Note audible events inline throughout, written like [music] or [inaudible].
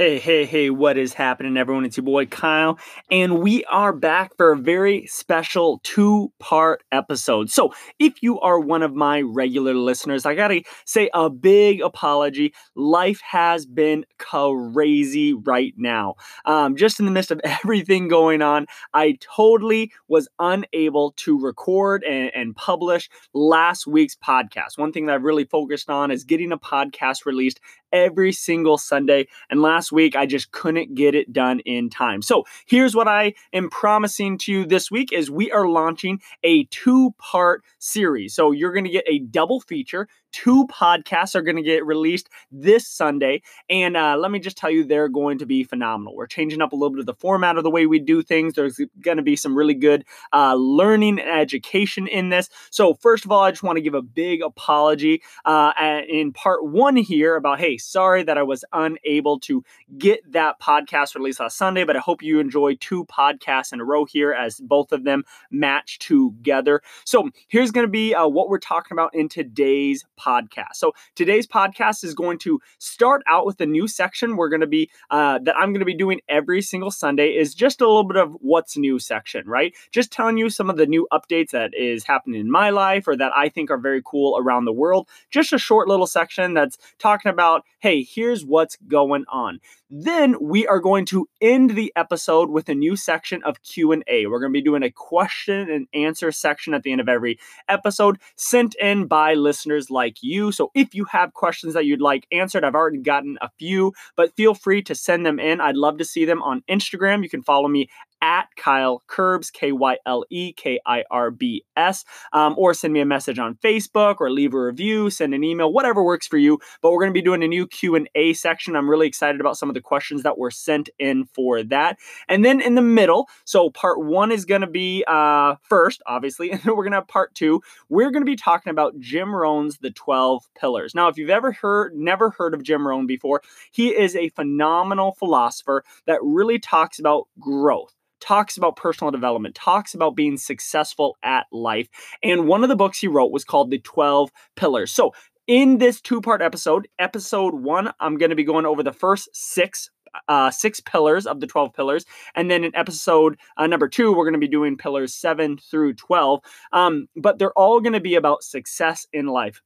Hey, hey, hey, what is happening, everyone? It's your boy Kyle, and we are back for a very special two part episode. So, if you are one of my regular listeners, I gotta say a big apology. Life has been crazy right now. Um, just in the midst of [laughs] everything going on, I totally was unable to record and, and publish last week's podcast. One thing that I've really focused on is getting a podcast released every single Sunday. And last week, I just couldn't get it done in time. So here's what I am promising to you this week is we are launching a two-part series. So you're going to get a double feature two podcasts are going to get released this Sunday. And uh, let me just tell you, they're going to be phenomenal. We're changing up a little bit of the format of the way we do things. There's going to be some really good uh, learning and education in this. So, first of all, I just want to give a big apology uh, in part one here about, hey, sorry that I was unable to get that podcast released last Sunday, but I hope you enjoy two podcasts in a row here as both of them match together. So, here's going to be uh, what we're talking about in today's podcast. So today's podcast is going to start out with a new section we're going to be uh, that I'm going to be doing every single Sunday is just a little bit of what's new section, right? Just telling you some of the new updates that is happening in my life or that I think are very cool around the world. Just a short little section that's talking about, hey, here's what's going on. Then we are going to end the episode with a new section of Q&A. We're going to be doing a question and answer section at the end of every episode sent in by listeners like you. So if you have questions that you'd like answered, I've already gotten a few, but feel free to send them in. I'd love to see them on Instagram. You can follow me at Kyle Kirbs, K Y L E K I R B S, um, or send me a message on Facebook or leave a review, send an email, whatever works for you. But we're going to be doing a new Q and A section. I'm really excited about some of the questions that were sent in for that. And then in the middle, so part one is going to be uh, first, obviously, [laughs] and then we're going to have part two. We're going to be talking about Jim Rohn's The 12 Pillars. Now, if you've ever heard, never heard of Jim Rohn before, he is a phenomenal philosopher that really talks about growth talks about personal development, talks about being successful at life. And one of the books he wrote was called The 12 Pillars. So, in this two part episode, episode one, I'm going to be going over the first six uh, six pillars of the 12 pillars. And then in episode uh, number two, we're going to be doing pillars seven through 12. Um, but they're all going to be about success in life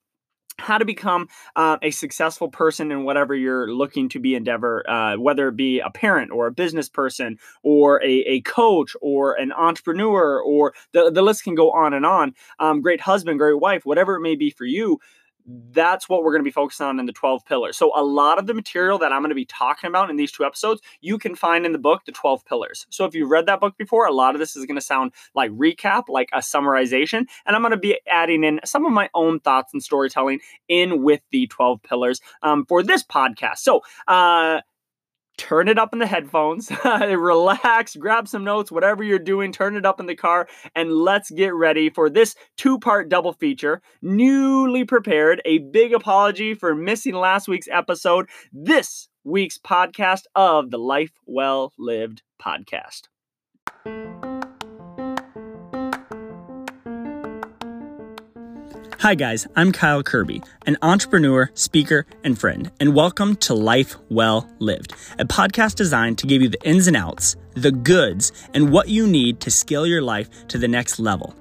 how to become uh, a successful person in whatever you're looking to be endeavor, uh, whether it be a parent or a business person or a, a coach or an entrepreneur or the, the list can go on and on. Um, great husband, great wife, whatever it may be for you that's what we're going to be focusing on in the 12 pillars. So, a lot of the material that I'm going to be talking about in these two episodes, you can find in the book, The 12 Pillars. So, if you've read that book before, a lot of this is going to sound like recap, like a summarization. And I'm going to be adding in some of my own thoughts and storytelling in with the 12 pillars um, for this podcast. So, uh, turn it up in the headphones, [laughs] relax, grab some notes, whatever you're doing, turn it up in the car, and let's get ready for this two part double feature. Newly prepared, a big apology for missing last week's episode, this week's podcast of the Life Well Lived podcast. Hi, guys, I'm Kyle Kirby, an entrepreneur, speaker, and friend, and welcome to Life Well Lived, a podcast designed to give you the ins and outs, the goods, and what you need to scale your life to the next level.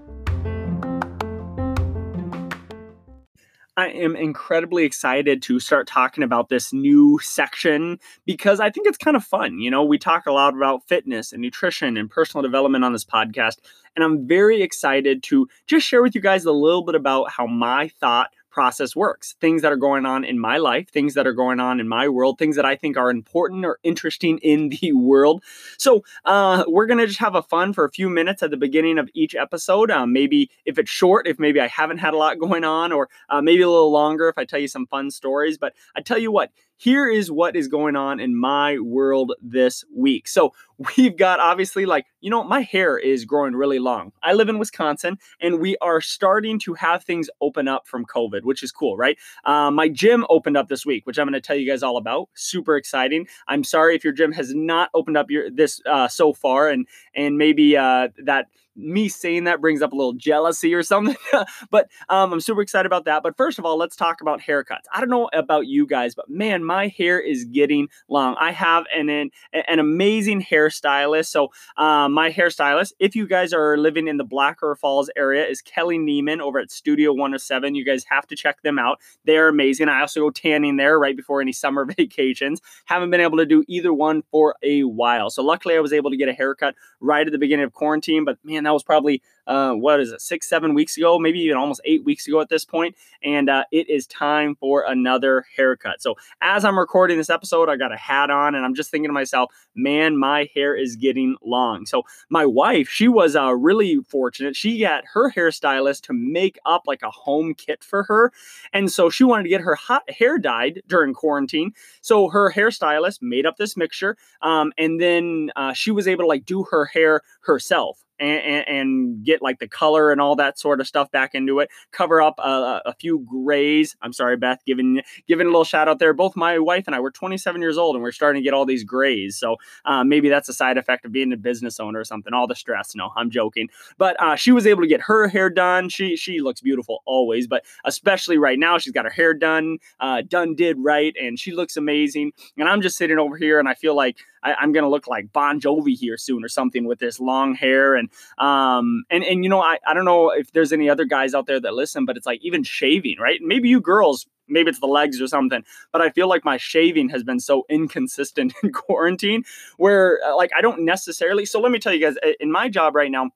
I am incredibly excited to start talking about this new section because I think it's kind of fun. You know, we talk a lot about fitness and nutrition and personal development on this podcast, and I'm very excited to just share with you guys a little bit about how my thought process works. Things that are going on in my life, things that are going on in my world, things that I think are important or interesting in [laughs] the world. So uh, we're gonna just have a fun for a few minutes at the beginning of each episode. Um, maybe if it's short, if maybe I haven't had a lot [laughs] going on, or uh, maybe a little longer if I tell you some fun stories. But I tell you what, here is what is going on in my world this week. So, [laughs] we've got obviously, like, you know, my hair is growing really long. I live in Wisconsin and we are starting to have things open up from COVID, which is cool, right? Uh, my gym opened up this week, which I'm going to tell you guys all about. Super exciting. I'm sorry if your gym has not opened up your this uh, so far and and maybe uh, that me saying that brings up a little jealousy or something. [laughs] but um, I'm super excited about that. But first of all, let's talk about haircuts. I don't know about you guys, but man, my hair is getting long. I have an an, an amazing hairstylist. So uh, my hairstylist, if you guys are living in the Black River Falls area, is Kelly Neiman over at Studio 107. You guys have to check them out. They're amazing. I also go tanning there right before any [laughs] summer vacations. Haven't been able to do either one for a while. So luckily, I was able to get a haircut right at the beginning of quarantine. But man, that was probably uh, what is it, six, seven weeks ago, maybe even almost eight weeks ago at this point, and uh, it is time for another haircut. So as I'm recording this episode, I got a hat on, and I'm just thinking to myself, man, my hair is getting long. So my wife, she was uh, really fortunate. She got her hairstylist to make up like a home kit for her, and so she wanted to get her hot hair dyed during quarantine. So her hairstylist made up this mixture, um, and then uh, she was able to like do her hair herself and, and, get like the color and all that sort of stuff back into it. Cover up a, a, few grays. I'm sorry, Beth, giving giving a little shout out there. Both my wife and I were 27 years old, and we're starting to get all these grays. So uh, maybe that's a side effect of being a business owner or something. All the stress. No, I'm joking. But uh, she was able to get her hair done. She she looks beautiful always, but especially right now, she's got her hair done, uh, done did right, and she looks amazing. And I'm just sitting over here, and I feel like I, am gonna look like Bon Jovi here soon or something with this long hair and um and and you know I I don't know if there's any other guys out there that listen, but it's like even shaving, right? Maybe you girls maybe it's the legs or something but i feel like my shaving has been so inconsistent [laughs] in quarantine where uh, like i don't necessarily so let me tell you guys in my job right now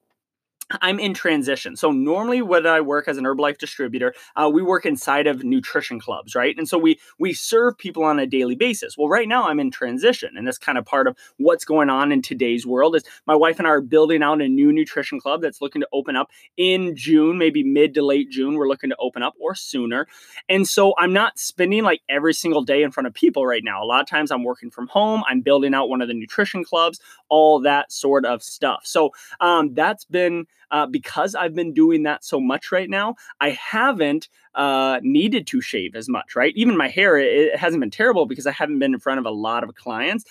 I'm in transition. So normally when I work as an Herbalife distributor, uh, we work inside of nutrition clubs, right? And so we we serve people on a daily basis. Well, right now I'm in transition, and that's kind of part of what's going on in today's world. Is my wife and I are building out a new nutrition club that's looking to open up in June, maybe mid to late June. We're looking to open up or sooner, and so I'm not spending like every single day in front of people right now. A lot of times I'm working from home. I'm building out one of the nutrition clubs, all that sort of stuff. So um, that's been uh, because I've been doing that so much right now, I haven't uh, needed to shave as much, right? Even my hair, it, hasn't been terrible because I haven't been in front of a lot of clients.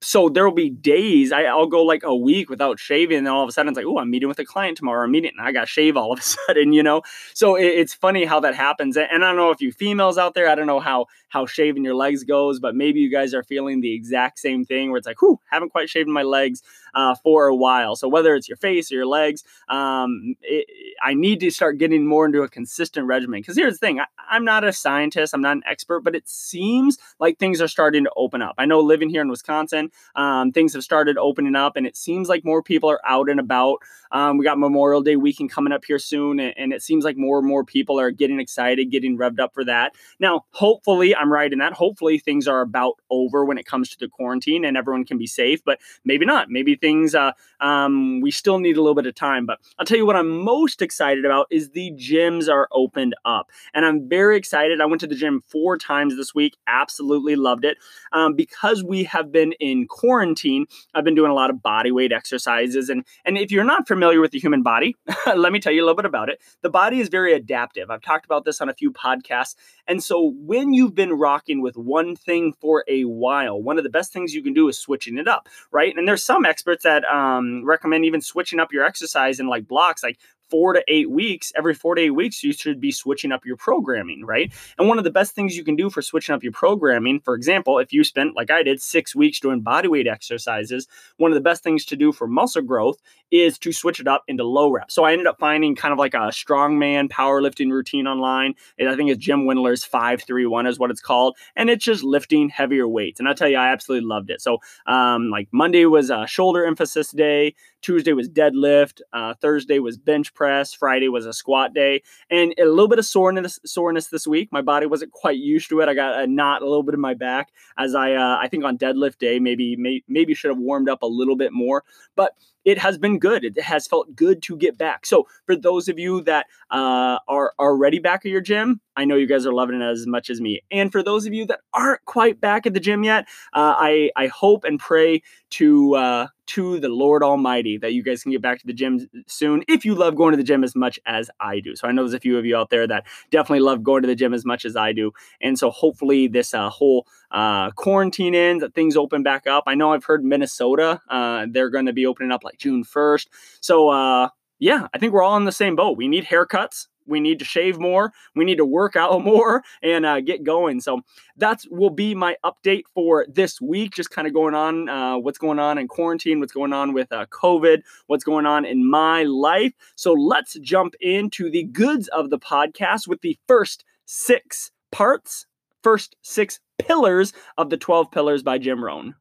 So there will be days I, will go like a week without shaving, and all of a sudden it's like, oh, I'm meeting with a client tomorrow. I'm meeting, and I got to shave all of a [laughs] sudden, you know. So it, it's funny how that happens. And I don't know if you females out there, I don't know how how shaving your legs goes, but maybe you guys are feeling the exact same thing where it's like, whew, haven't quite shaved my legs uh, for a while. So whether it's your face or your legs, um, it, I need to start getting more into a consistent regimen because here's the thing I, am not a scientist, I'm not an expert, but it seems like things are starting to open up. I know living here in Wisconsin, um, things have started opening up, and it seems like more people are out and about. Um, we got Memorial Day weekend coming up here soon, and, and, it seems like more and more people are getting excited, getting revved up for that. Now, hopefully, I'm right in that. Hopefully, things are about over when it comes to the quarantine and everyone can be safe, but maybe not. Maybe things, uh, um, we still need a little bit of time. But I'll tell you what I'm most excited about is the gyms are opened up. And I'm very excited. I went to the gym four times this week, absolutely loved it. Um, because we have been in quarantine, I've been doing a lot of body weight exercises. And, and if you're not familiar with the human body, [laughs] let me tell you a little bit about it. The body is very adaptive. I've talked about this on a few podcasts. And so when you've been rocking with one thing for a while, one of the best things you can do is switching it up, right? And there's some experts that um, recommend even switching up your exercise in like blocks, like four to eight weeks, every four to eight weeks, you should be switching up your programming, right? And one of the best things you can do for switching up your programming, for example, if you spent, like I did, six weeks doing bodyweight exercises, one of the best things to do for muscle growth is to switch it up into low reps. So I ended up finding kind of like a strongman powerlifting routine online. And I think it's Jim Wendler's 531 is what it's called. And it's just lifting heavier weights. And I'll tell you, I absolutely loved it. So um, like Monday was a shoulder emphasis day. Tuesday was deadlift. Uh, Thursday was bench press. Friday was a squat day, and a little bit of soreness soreness this week. My body wasn't quite used to it. I got a knot a little bit in my back as I uh, I think on deadlift day maybe may, maybe should have warmed up a little bit more, but it has been good. It has felt good to get back. So for those of you that uh, are already back at your gym, I know you guys are loving it as much as me. And for those of you that aren't quite back at the gym yet, uh, I I hope and pray to uh, to the Lord Almighty that you guys can get back to the gym soon if you love going to the gym as much as I do. So I know there's a few of you out there that definitely love going to the gym as much as I do. And so hopefully this uh, whole uh, quarantine ends, that things open back up. I know I've heard Minnesota, uh, they're going to be opening up like June 1st. So, uh, yeah, I think we're all in the same boat. We need haircuts. We need to shave more. We need to work out [laughs] more and uh, get going. So that's will be my update for this week. Just kind of going on, uh, what's going on in quarantine, what's going on with uh, COVID, what's going on in my life. So let's jump into the goods of the podcast with the first six parts, first six pillars of the 12 pillars by Jim Rohn.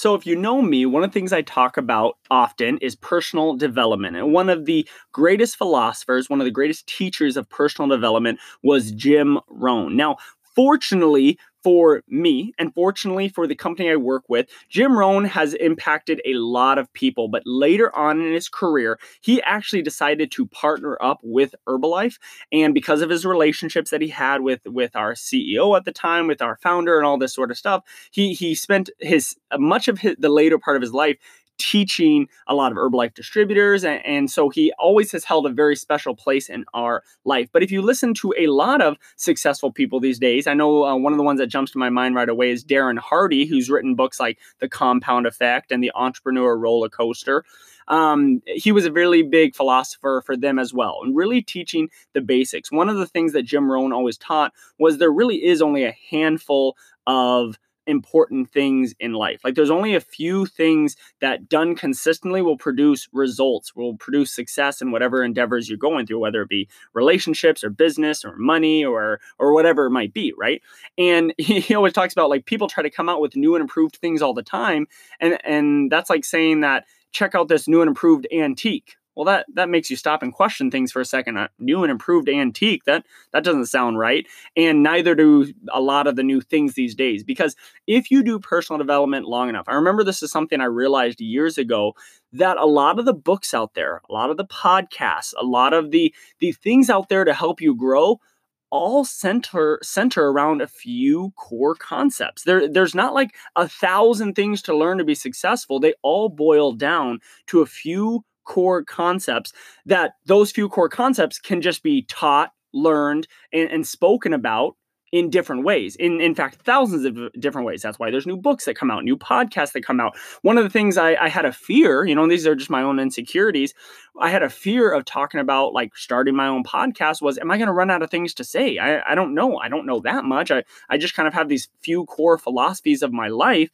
So, if you know me, one of the things I talk about often is personal development. And one of the greatest philosophers, one of the greatest teachers of personal development was Jim Rohn. Now, fortunately, for me and fortunately for the company I work with, Jim Rohn has impacted a lot of people. But later on in his career, he actually decided to partner up with Herbalife. And because of his relationships that he had with, with our CEO at the time, with our founder, and all this sort of stuff, he he spent his much of his, the later part of his life teaching a lot of Herbalife distributors. And, and, so he always has held a very special place in our life. But if you listen to a lot of successful people these days, I know uh, one of the ones that jumps to my mind right away is Darren Hardy, who's written books like The Compound Effect and The Entrepreneur Roller Coaster. Um, he was a really big philosopher for them as well, and really teaching the basics. One of the things that Jim Rohn always taught was there really is only a handful of important things in life. Like there's only a few things that done consistently will produce results, will produce success in whatever endeavors you're going through, whether it be relationships or business or money or or whatever it might be, right? And [laughs] he, always talks about like people try to come out with new and improved things all the time. And and that's like saying that check out this new and improved antique well that that makes you stop and question things for a second a new and improved antique that that doesn't sound right and neither do a lot of the new things these days because if you do personal development long enough i remember this is something i realized years ago that a lot of the books out there a lot of the podcasts a lot of the the things out there to help you grow all center center around a few core concepts. There, there's not like a thousand things to learn to be successful. They all boil down to a few core concepts that those few core concepts can just be taught, learned, and, and spoken about in different ways. In in fact, thousands of different ways. That's why there's new books that come out, new podcasts that come out. One of the things I, I had a fear, you know, these are just my own insecurities. I had a fear of talking about like starting my own podcast was, am I going to run out of things to say? I, I don't know. I don't know that much. I, I just kind of have these few core philosophies of my life.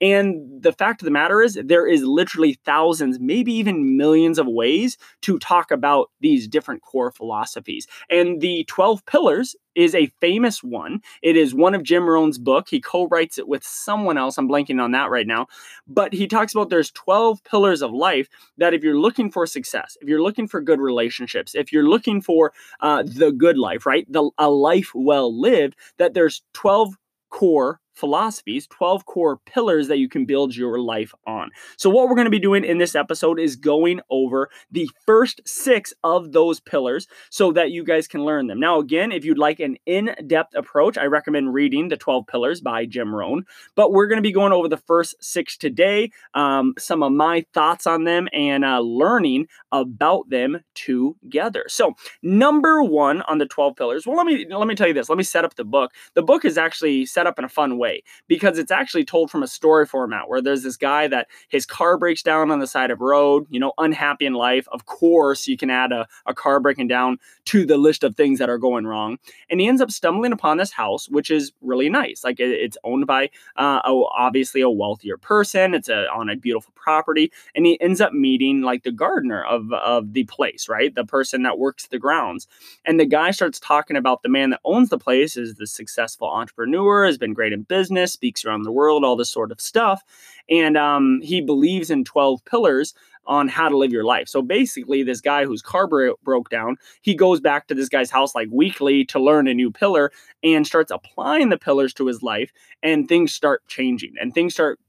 And the fact of the matter is, there is literally thousands, maybe even millions of ways to talk about these different core philosophies. And the 12 pillars is a famous one. It is one of Jim Rohn's book. He co-writes it with someone else. I'm blanking on that right now. But he talks about there's 12 pillars of life that if you're looking for success, if you're looking for good relationships, if you're looking for uh, the good life, right? The, a life well lived, that there's 12 core philosophies, 12 core pillars that you can build your life on. So, what we're going to be doing in this episode is going over the first six of those pillars so that you guys can learn them. Now, again, if you'd like an in depth approach, I recommend reading The 12 Pillars by Jim Rohn. But we're going to be going over the first six today, um, some of my thoughts on them, and uh, learning about them together. So, number one on the 12 pillars, well, let me let me tell you this. Let me set up the book. The book is actually set up in a fun way way because it's actually told from a story format where there's this guy that his car breaks down on the side of road, you know, unhappy in life. Of course, you can add a, a car breaking down to the list of things that are going wrong. And he ends up stumbling upon this house, which is really nice. Like it, it's owned by uh, a, obviously a wealthier person. It's a, on a beautiful property. And he ends up meeting like the gardener of, of the place, right? The person that works the grounds. And the guy starts talking about the man that owns the place is the successful entrepreneur, has been great in business business, speaks around the world, all this sort of stuff. And um, he believes in 12 pillars on how to live your life. So basically, this guy whose car bro- broke down, he goes back to this guy's house like weekly to learn a new pillar and starts applying the pillars to his life, and things start changing and things start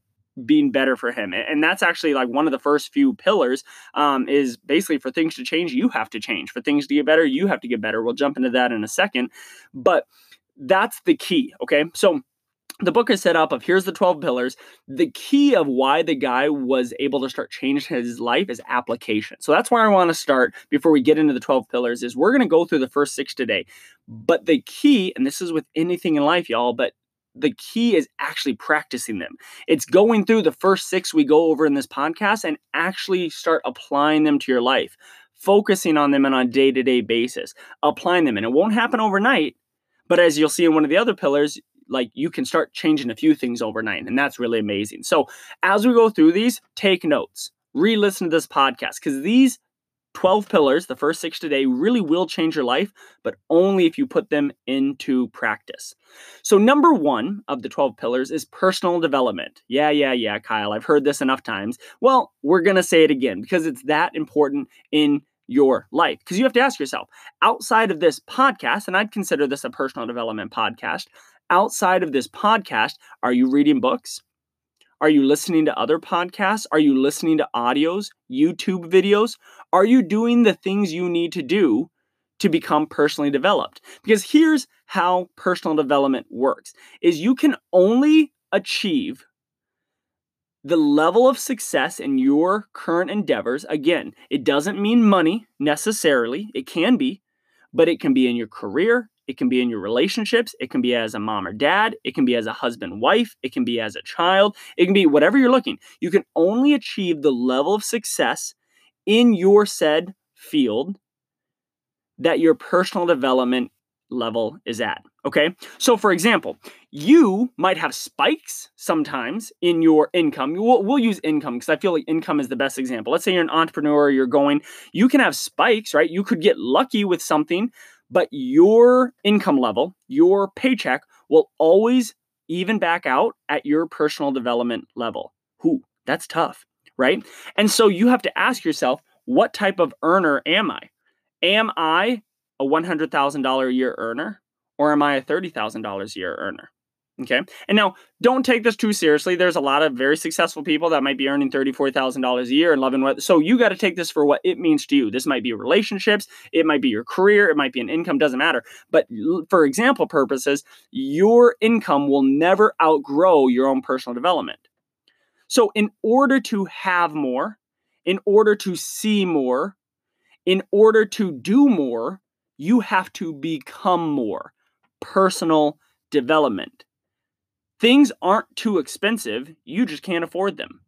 being better for him. And that's actually like one of the first few pillars um, is basically for things to change you have to change. For things to get better you have to get better. We'll jump into that in a second. But that's the key okay? So the book is set up of here's the 12 pillars. The key of why the guy was able to start changing his life is application. So that's where i want to start before we get into the 12 pillars is we're going to go through the first six today. But the key and this is with anything in life y'all but the key is actually practicing them. It's going through the first six we go over in this podcast and actually start applying them to your life focusing on them and on a day-to-day basis applying them and it won't happen overnight but as you'll see in one of the other pillars like you can start changing a few things overnight and that's really amazing. So as we go through these take notes. Re-listen to this podcast because these 12 pillars the first six today really will change your life but only if you put them into practice. So number one of the 12 pillars is personal development. Yeah yeah yeah kyle i've heard this enough times. Well we're going to say it again because it's that important in your life. Because you have to ask yourself outside of this podcast, and I'd consider this a personal development podcast, outside of this podcast, are you reading books? Are you listening to other podcasts? Are you listening to audios, YouTube videos? Are you doing the things you need to do to become personally developed? Because here's how personal development works is you can only achieve the level of success in your current endeavors. Again, it doesn't mean money necessarily. It can be, but it can be in your career, it can be in your relationships. It can be as a mom or dad. It can be as a husband, wife. It can be as a child. It can be whatever you're looking. You can only achieve the level of success in your said field that your personal development level is at. Okay. So, for example, you might have spikes sometimes in your income. We'll, we'll use income because I feel like income is the best example. Let's say you're an entrepreneur, you're going, you can have spikes, right? You could get lucky with something but your income level, your paycheck will always even back out at your personal development level. Who? That's tough, right? And so you have to ask yourself, what type of earner am I? Am I a $100,000 a year earner or am I a $30,000 a year earner? Okay. And now don't take this too seriously. There's a lot of very successful people that might be earning $30,000, $40,000 a year and loving what. So you got to take this for what it means to you. This might be relationships. It might be your career. It might be an income. Doesn't matter. But for example purposes, your income will never outgrow your own personal development. So in order to have more, in order to see more, in order to do more, you have to become more personal development. Things aren't too expensive, you just can't afford them.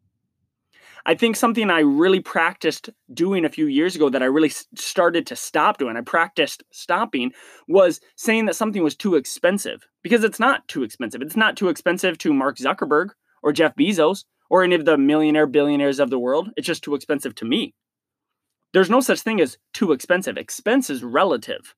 I think something I really practiced doing a few years ago that I really started to stop doing, I practiced stopping, was saying that something was too expensive because it's not too expensive. It's not too expensive to Mark Zuckerberg or Jeff Bezos or any of the millionaire billionaires of the world. It's just too expensive to me. There's no such thing as too expensive. Expense is relative.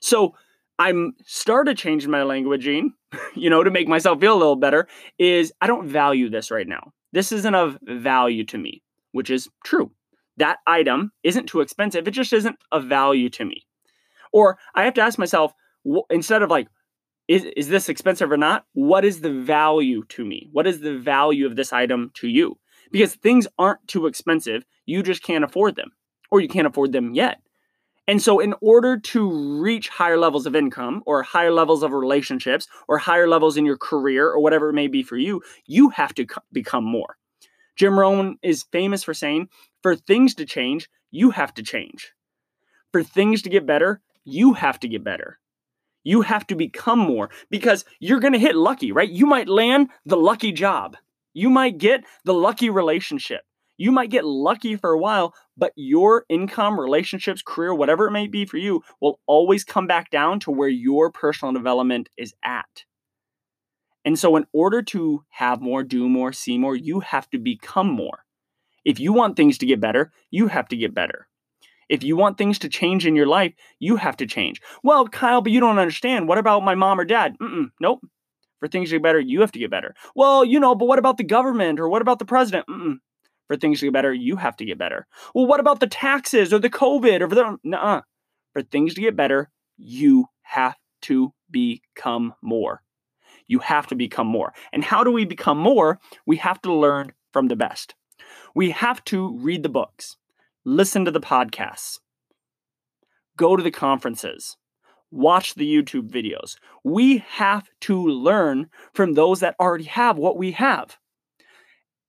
So I'm started changing my languaging, [laughs] you know, to make myself feel a little better, is I don't value this right now. This isn't of value to me, which is true. That item isn't too expensive. It just isn't of value to me. Or I have to ask myself, instead of like, is, is this expensive or not? What is the value to me? What is the value of this item to you? Because things aren't too expensive. You just can't afford them, or you can't afford them yet. And so, in order to reach higher levels of income or higher levels of relationships or higher levels in your career or whatever it may be for you, you have to become more. Jim Rohn is famous for saying, for things to change, you have to change. For things to get better, you have to get better. You have to become more because you're going to hit lucky, right? You might land the lucky job. You might get the lucky relationship. You might get lucky for a while, but your income, relationships, career, whatever it may be for you, will always come back down to where your personal development is at. And so, in order to have more, do more, see more, you have to become more. If you want things to get better, you have to get better. If you want things to change in your life, you have to change. Well, Kyle, but you don't understand. What about my mom or dad? Mm-mm, nope. For things to get better, you have to get better. Well, you know, but what about the government or what about the president? Mm-mm for things to get better, you have to get better. Well, what about the taxes or the COVID or the nuh For things to get better, you have to become more. You have to become more. And how do we become more? We have to learn from the best. We have to read the books, listen to the podcasts, go to the conferences, watch the YouTube videos. We have to learn from those that already have what we have.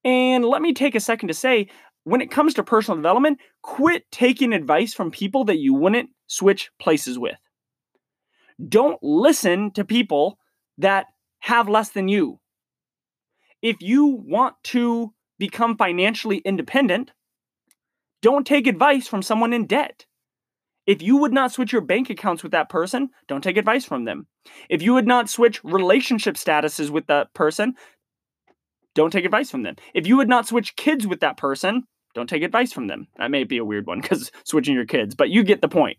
And let me take a second to say when it comes to personal development, quit taking advice from people that you wouldn't switch places with. Don't listen to people that have less than you. If you want to become financially independent, don't take advice from someone in debt. If you would not switch your bank accounts with that person, don't take advice from them. If you would not switch relationship statuses with that person, don't take advice from them. If you would not switch kids with that person, don't take advice from them. That may be a weird one because [laughs] switching your kids, but you get the point.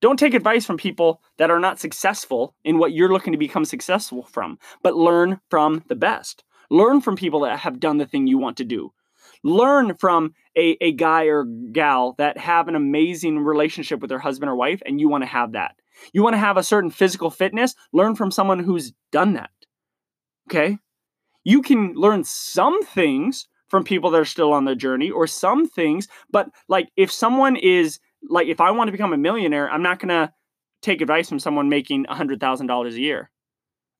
Don't take advice from people that are not successful in what you're looking to become successful from, but learn from the best. Learn from people that have done the thing you want to do. Learn from a, a guy or gal that have an amazing relationship with their husband or wife, and you want to have that. You want to have a certain physical fitness, learn from someone who's done that. Okay? You can learn some things from people that are still on the journey or some things, but like if someone is like if I want to become a millionaire, I'm not gonna take advice from someone making $100,000 a year.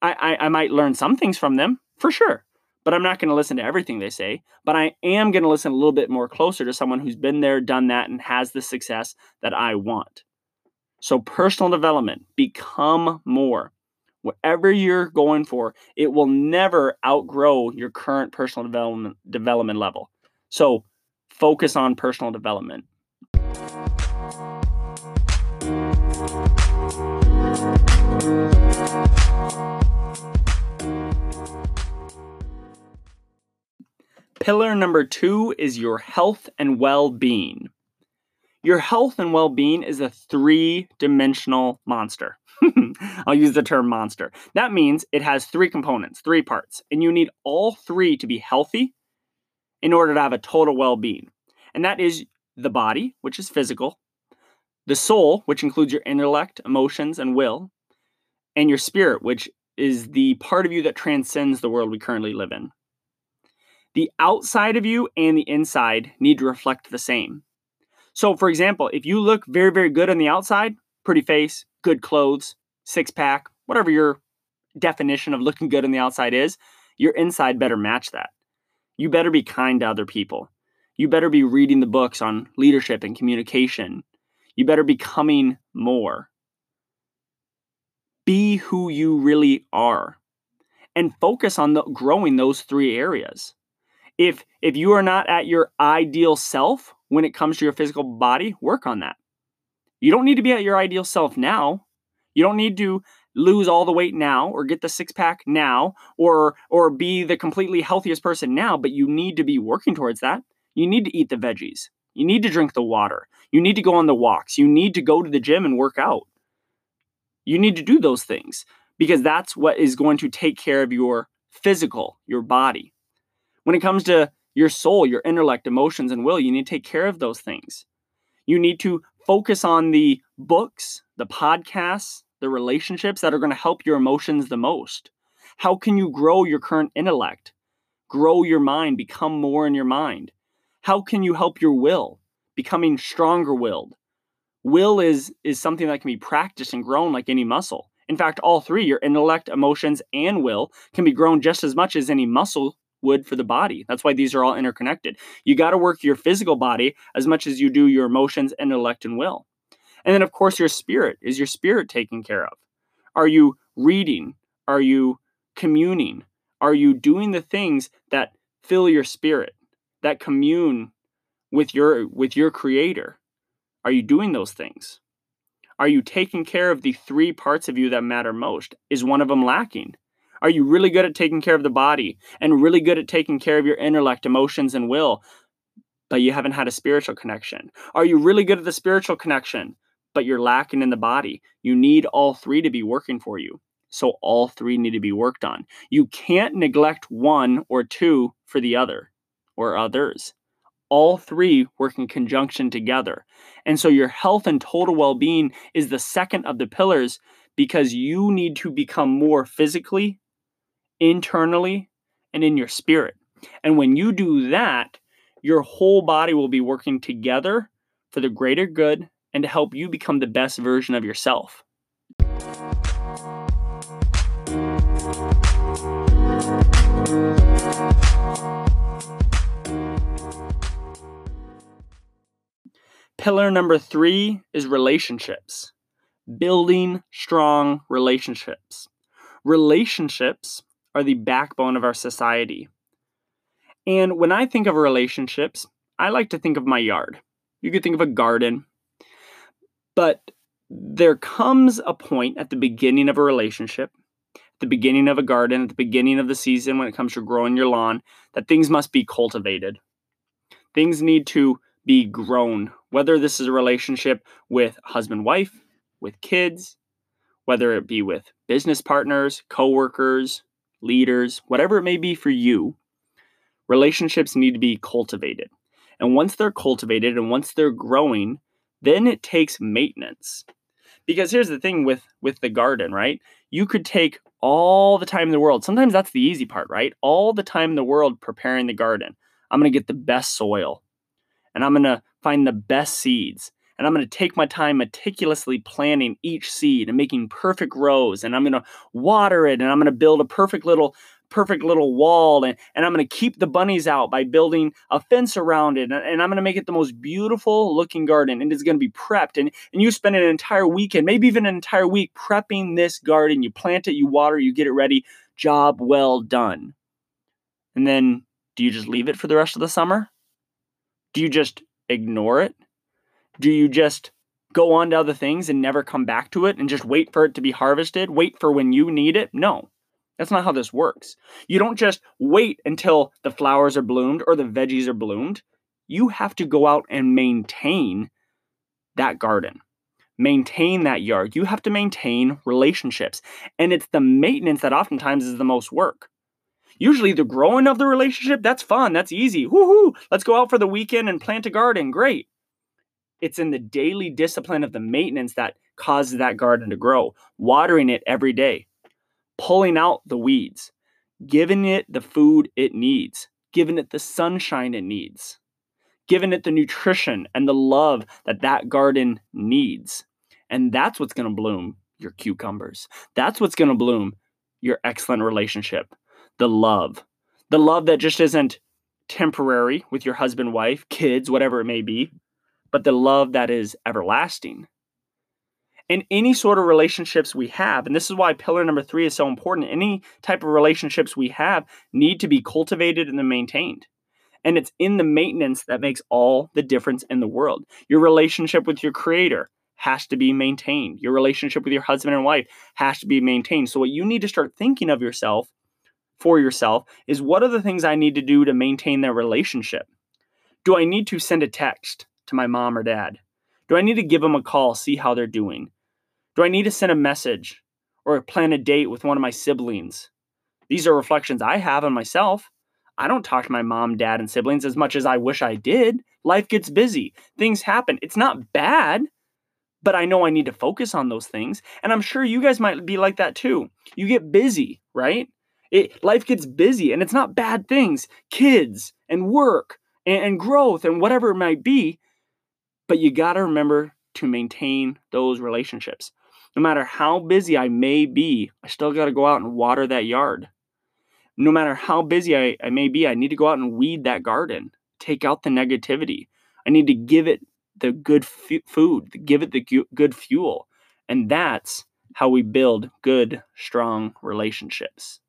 I, I, I might learn some things from them for sure but I'm not to listen to everything they say. But I am to listen a little bit more closer to someone who's been there, done that, and has the success that I want. So, personal development, become more. Whatever you're going for, it will never outgrow your current personal development development level. So, focus on personal development. Pillar number two is your health and well being. Your health and well being is a three dimensional monster. [laughs] I'll use the term monster. That means it has three components, three parts, and you need all three to be healthy in order to have a total well being. And that is the body, which is physical, the soul, which includes your intellect, emotions, and will, and your spirit, which is the part of you that transcends the world we currently live in. The outside of you and the inside need to reflect the same. So, for example, if you look very, very good on the outside, pretty face, good clothes, six pack, whatever your definition of looking good on the outside is, your inside better match that. You better be kind to other people. You better be reading the books on leadership and communication. You better be coming more. Be who you really are and focus on the, growing those three areas if if you are not at your ideal self when it comes to your physical body, work on that. You don't need to be at your ideal self now. You don't need to lose all the weight now or get the six pack now or or be the completely healthiest person now, but you need to be working towards that. You need to eat the veggies. You need to drink the water. You need to go on the walks. You need to go to the gym and work out. You need to do those things because that's what is going to take care of your physical, your body. When it comes to your soul, your intellect, emotions, and will, you need to take care of those things. You need to focus on the books, the podcasts, the relationships that are going to help your emotions the most. How can you grow your current intellect? Grow your mind, become more in your mind. How can you help your will? Becoming stronger willed. Will is is something that can be practiced and grown like any muscle. In fact, all three, your intellect, emotions, and will, can be grown just as much as any muscle would for the body. That's why these are all interconnected. You got to work your physical body as much as you do your emotions, intellect, and will. And then, of course, your spirit. Is your spirit taken care of? Are you reading? Are you communing? Are you doing the things that fill your spirit, that commune with your with your creator? Are you doing those things? Are you taking care of the three parts of you that matter most? Is one of them lacking? Are you really good at taking care of the body and really good at taking care of your intellect, emotions, and will, but you haven't had a spiritual connection? Are you really good at the spiritual connection, but you're lacking in the body? You need all three to be working for you. So all three need to be worked on. You can't neglect one or two for the other or others. All three work in conjunction together. And so your health and total well being is the second of the pillars because you need to become more physically, internally and in your spirit. And when you do that, your whole body will be working together for the greater good and to help you become the best version of yourself. Pillar number three is relationships, building strong relationships. Relationships are the backbone of our society. And when I think of relationships, I like to think of my yard. You could think of a garden. But there comes a point at the beginning of a relationship, at the beginning of a garden, at the beginning of the season when it comes to growing your lawn, that things must be cultivated. Things need to be grown, whether this is a relationship with husband wife, with kids, whether it be with business partners, coworkers, leaders, whatever it may be for you, relationships need to be cultivated. And once they're cultivated and once they're growing, then it takes maintenance. Because here's the thing with with the garden, right? You could take all the time in the world. Sometimes that's the easy part, right? All the time in the world preparing the garden. I'm going to get the best soil and I'm going to find the best seeds. And I'm going to take my time meticulously planting each seed and making perfect rows. And I'm going to water it and I'm going to build a perfect little perfect little wall and, and i'm going to keep the bunnies out by building a fence around it and, and i'm going to make it the most beautiful looking garden and it's going to be prepped and, and you spend an entire weekend maybe even an entire week prepping this garden you plant it you water you get it ready job well done and then do you just leave it for the rest of the summer do you just ignore it? Do you just go on to other things and never come back to it and just wait for it to be harvested? Wait for when you need it? No. That's not how this works. You don't just wait until the flowers are bloomed or the veggies are bloomed. You have to go out and maintain that garden, maintain that yard. You have to maintain relationships. And it's the maintenance that oftentimes is the most work. Usually the growing of the relationship, that's fun, that's easy. Woohoo! Let's go out for the weekend and plant a garden. Great. It's in the daily discipline of the maintenance that causes that garden to grow, watering it every day, pulling out the weeds, giving it the food it needs, giving it the sunshine it needs, giving it the nutrition and the love that that garden needs. And that's what's going to bloom your cucumbers. That's what's going to bloom your excellent relationship the love. The love that just isn't temporary with your husband, wife, kids, whatever it may be, but the love that is everlasting. In any sort of relationships we have, and this is why pillar number three is so important, any type of relationships we have need to be cultivated and maintained. And it's in the maintenance that makes all the difference in the world. Your relationship with your creator has to be maintained. Your relationship with your husband and wife has to be maintained. So, what you need to start thinking of yourself for yourself is what are the things I need to do to maintain their relationship? Do I need to send a text to my mom or dad? Do I need to give them a call, see how they're doing? Do I need to send a message or plan a date with one of my siblings? These are reflections I have on myself. I don't talk to my mom, dad, and siblings as much as I wish I did. Life gets busy, things happen. It's not bad, but I know I need to focus on those things. And I'm sure you guys might be like that too. You get busy, right? It, life gets busy and it's not bad things, kids and work and, and growth and whatever it might be. But you got to remember to maintain those relationships. No matter how busy I may be, I still got to go out and water that yard. No matter how busy I, I may be, I need to go out and weed that garden, take out the negativity. I need to give it the good f- food, give it the gu- good fuel. And that's how we build good, strong relationships.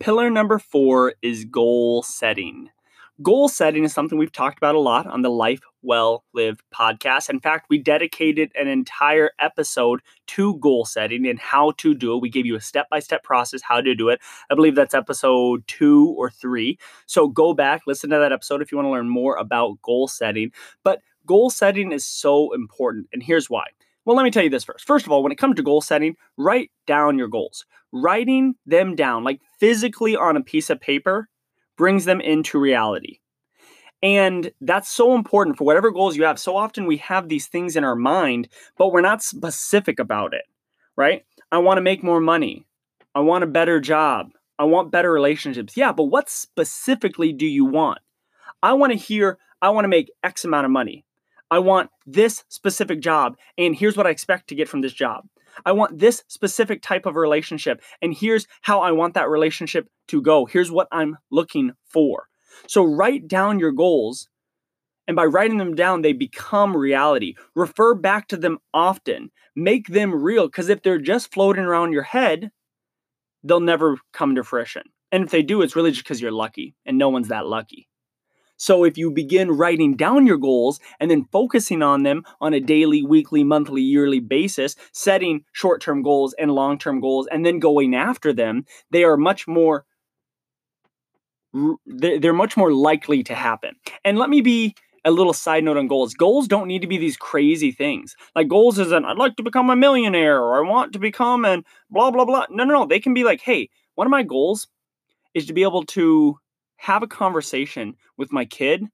Pillar number four is goal setting. Goal setting is something we've talked about a lot on the Life Well Lived podcast. In fact, we dedicated an entire episode to goal setting and how to do it. We gave you a step by step process how to do it. I believe that's episode two or three. So go back, listen to that episode if you want to learn more about goal setting. But goal setting is so important, and here's why. Well, let me tell you this first. First of all, when it comes to goal setting, write down your goals. Writing them down, like physically on a piece of paper, brings them into reality. And that's so important for whatever goals you have. So often we have these things in our mind, but we're not specific about it, right? I want to make more money. I want a better job. I want better relationships. Yeah, but what specifically do you want? I want to hear, I want to make X amount of money. I want this specific job, and here's what I expect to get from this job. I want this specific type of relationship, and here's how I want that relationship to go. Here's what I'm looking for. So write down your goals, and by writing them down, they become reality. Refer back to them often, make them real, because if they're just floating around your head, they'll never come to fruition. And if they do, it's really just because you're lucky, and no one's that lucky. So if you begin writing down your goals and then focusing on them on a daily, weekly, monthly, yearly basis, setting short term goals and long term goals, and then going after them, they are much more. They're much more likely to happen. And let me be a little side note on goals. Goals don't need to be these crazy things. Like goals isn't I'd like to become a millionaire or I want to become and blah blah blah. No, no, no. They can be like, hey, one of my goals is to be able to have a conversation with my kid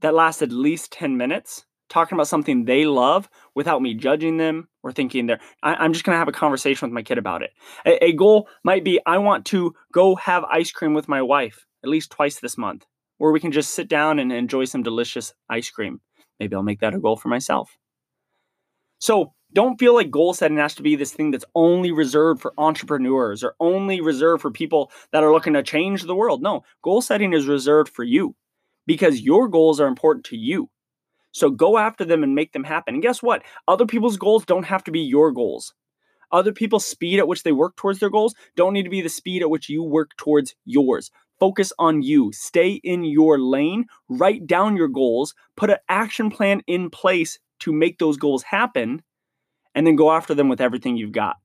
that lasts at least 10 minutes talking about something they love without me judging them or thinking they're I, am just going to have a conversation with my kid about it. A, a goal might be i want to go have ice cream with my wife at least twice this month where we can just sit down and enjoy some delicious ice cream. Maybe i'll make that a goal for myself. So don't feel like goal setting has to be this thing that's only reserved for entrepreneurs or only reserved for people that are looking to change the world. No, goal setting is reserved for you because your goals are important to you. So go after them and make them happen. And guess what? Other people's goals don't have to be your goals. Other people's speed at which they work towards their goals don't need to be the speed at which you work towards yours. Focus on you. Stay in your lane. Write down your goals. Put an action plan in place to make those goals happen and then go after them with everything you've got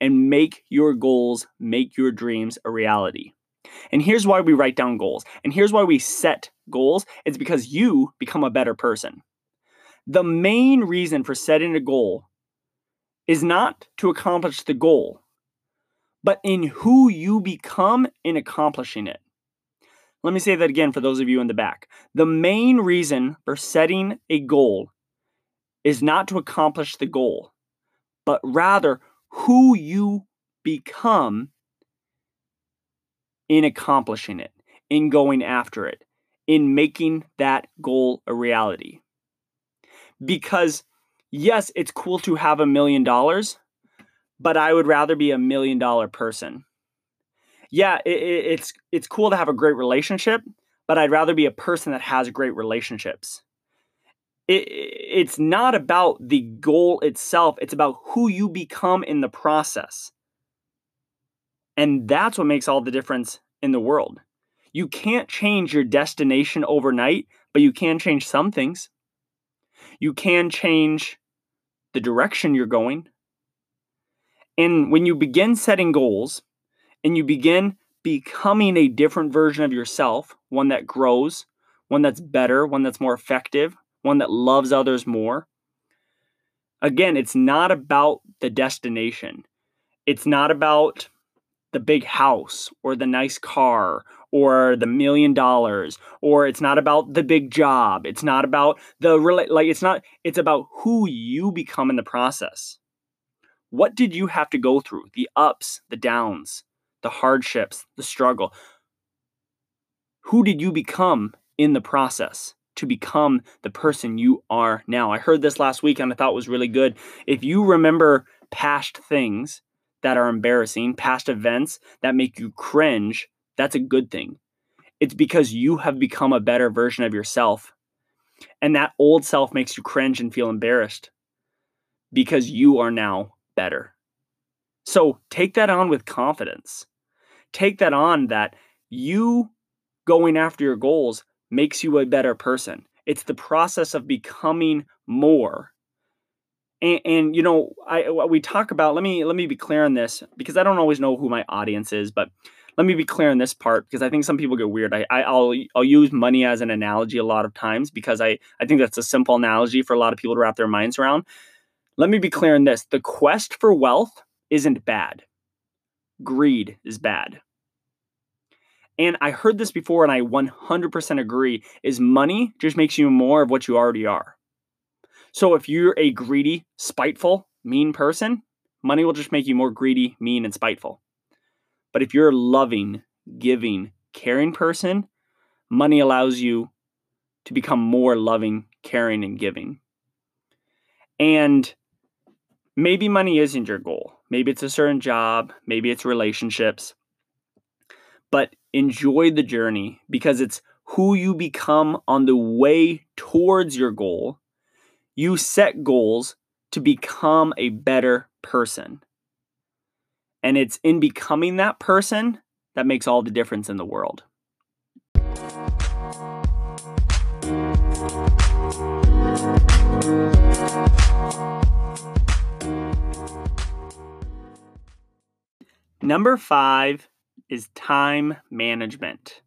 and make your goals, make your dreams a reality. And here's why we write down goals. And here's why we set goals. It's because you become a better person. The main reason for setting a goal is not to accomplish the goal, but in who you become in accomplishing it. Let me say that again for those of you in the back. The main reason for setting a goal is not to accomplish the goal, but rather who you become in accomplishing it, in going after it, in making that goal a reality. Because, yes, it's cool to have a million dollars, but I would rather be a million dollar person. Yeah, it, it, it's it's cool to have a great relationship, but I'd rather be a person that has great relationships it, it's not about the goal itself, it's about who you become in the process. And that's what makes all the difference in the world. You can't change your destination overnight, but you can change some things. You can change the direction you're going. And when you begin setting goals and you begin becoming a different version of yourself, one that grows, one that's better, one that's more effective, one that loves others more. Again, it's not about the destination. It's not about the big house or the nice car or the million dollars or it's not about the big job. It's not about the like it's not it's about who you become in the process. What did you have to go through? The ups, the downs, the hardships, the struggle. Who did you become in the process? To become the person you are now. I heard this last week and I thought it was really good. If you remember past things that are embarrassing, past events that make you cringe, that's a good thing. It's because you have become a better version of yourself. And that old self makes you cringe and feel embarrassed because you are now better. So take that on with confidence. Take that on that you going after your goals makes you a better person. It's the process of becoming more. And, and, you know, I we talk about. Let me let me be clear on this because I don't always know who my audience is, but let me be clear on this part because I think some people get weird. I, I will I'll use money as an analogy a lot of times because I I think that's a simple analogy for a lot of people to wrap their minds around. Let me be clear on this: the quest for wealth isn't bad. Greed is bad and I heard this before and I 100% agree is money just makes you more of what you already are. So if you're a greedy, spiteful, mean person, money will just make you more greedy, mean and spiteful. But if you're a loving, giving, caring person, money allows you to become more loving, caring, and giving. And maybe money isn't your goal. Maybe it's a certain job, maybe it's relationships. But enjoy the journey because it's who you become on the way towards your goal. You set goals to become a better person. And it's in becoming that person that makes all the difference in the world. Number five is time management.